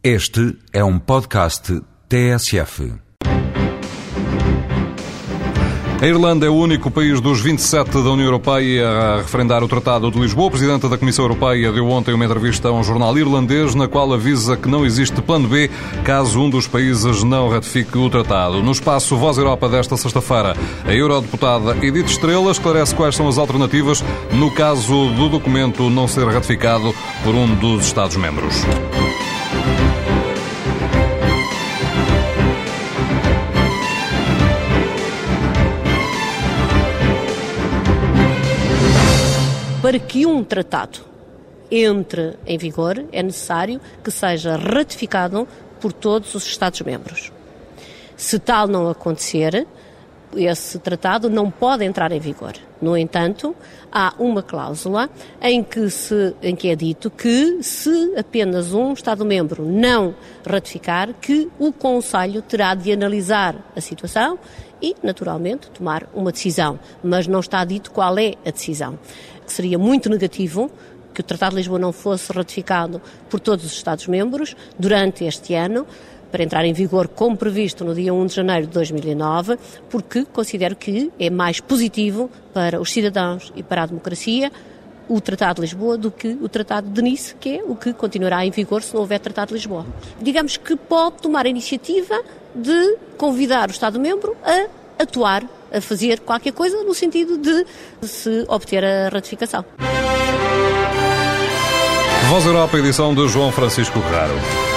Este é um podcast TSF. A Irlanda é o único país dos 27 da União Europeia a referendar o Tratado de Lisboa. A Presidenta da Comissão Europeia deu ontem uma entrevista a um jornal irlandês na qual avisa que não existe plano B caso um dos países não ratifique o tratado. No espaço Voz Europa desta sexta-feira, a eurodeputada Edith Estrela esclarece quais são as alternativas no caso do documento não ser ratificado por um dos Estados-membros. Para que um tratado entre em vigor, é necessário que seja ratificado por todos os Estados-membros. Se tal não acontecer, esse tratado não pode entrar em vigor. No entanto, há uma cláusula em que, se, em que é dito que, se apenas um Estado-membro não ratificar, que o Conselho terá de analisar a situação e, naturalmente, tomar uma decisão. Mas não está dito qual é a decisão. Seria muito negativo que o Tratado de Lisboa não fosse ratificado por todos os Estados-membros durante este ano, para entrar em vigor como previsto no dia 1 de janeiro de 2009, porque considero que é mais positivo para os cidadãos e para a democracia o Tratado de Lisboa do que o Tratado de Nice, que é o que continuará em vigor se não houver Tratado de Lisboa. Digamos que pode tomar a iniciativa de convidar o Estado-membro a atuar, a fazer qualquer coisa no sentido de se obter a ratificação. Voz Europa, edição de João Francisco Guerrero.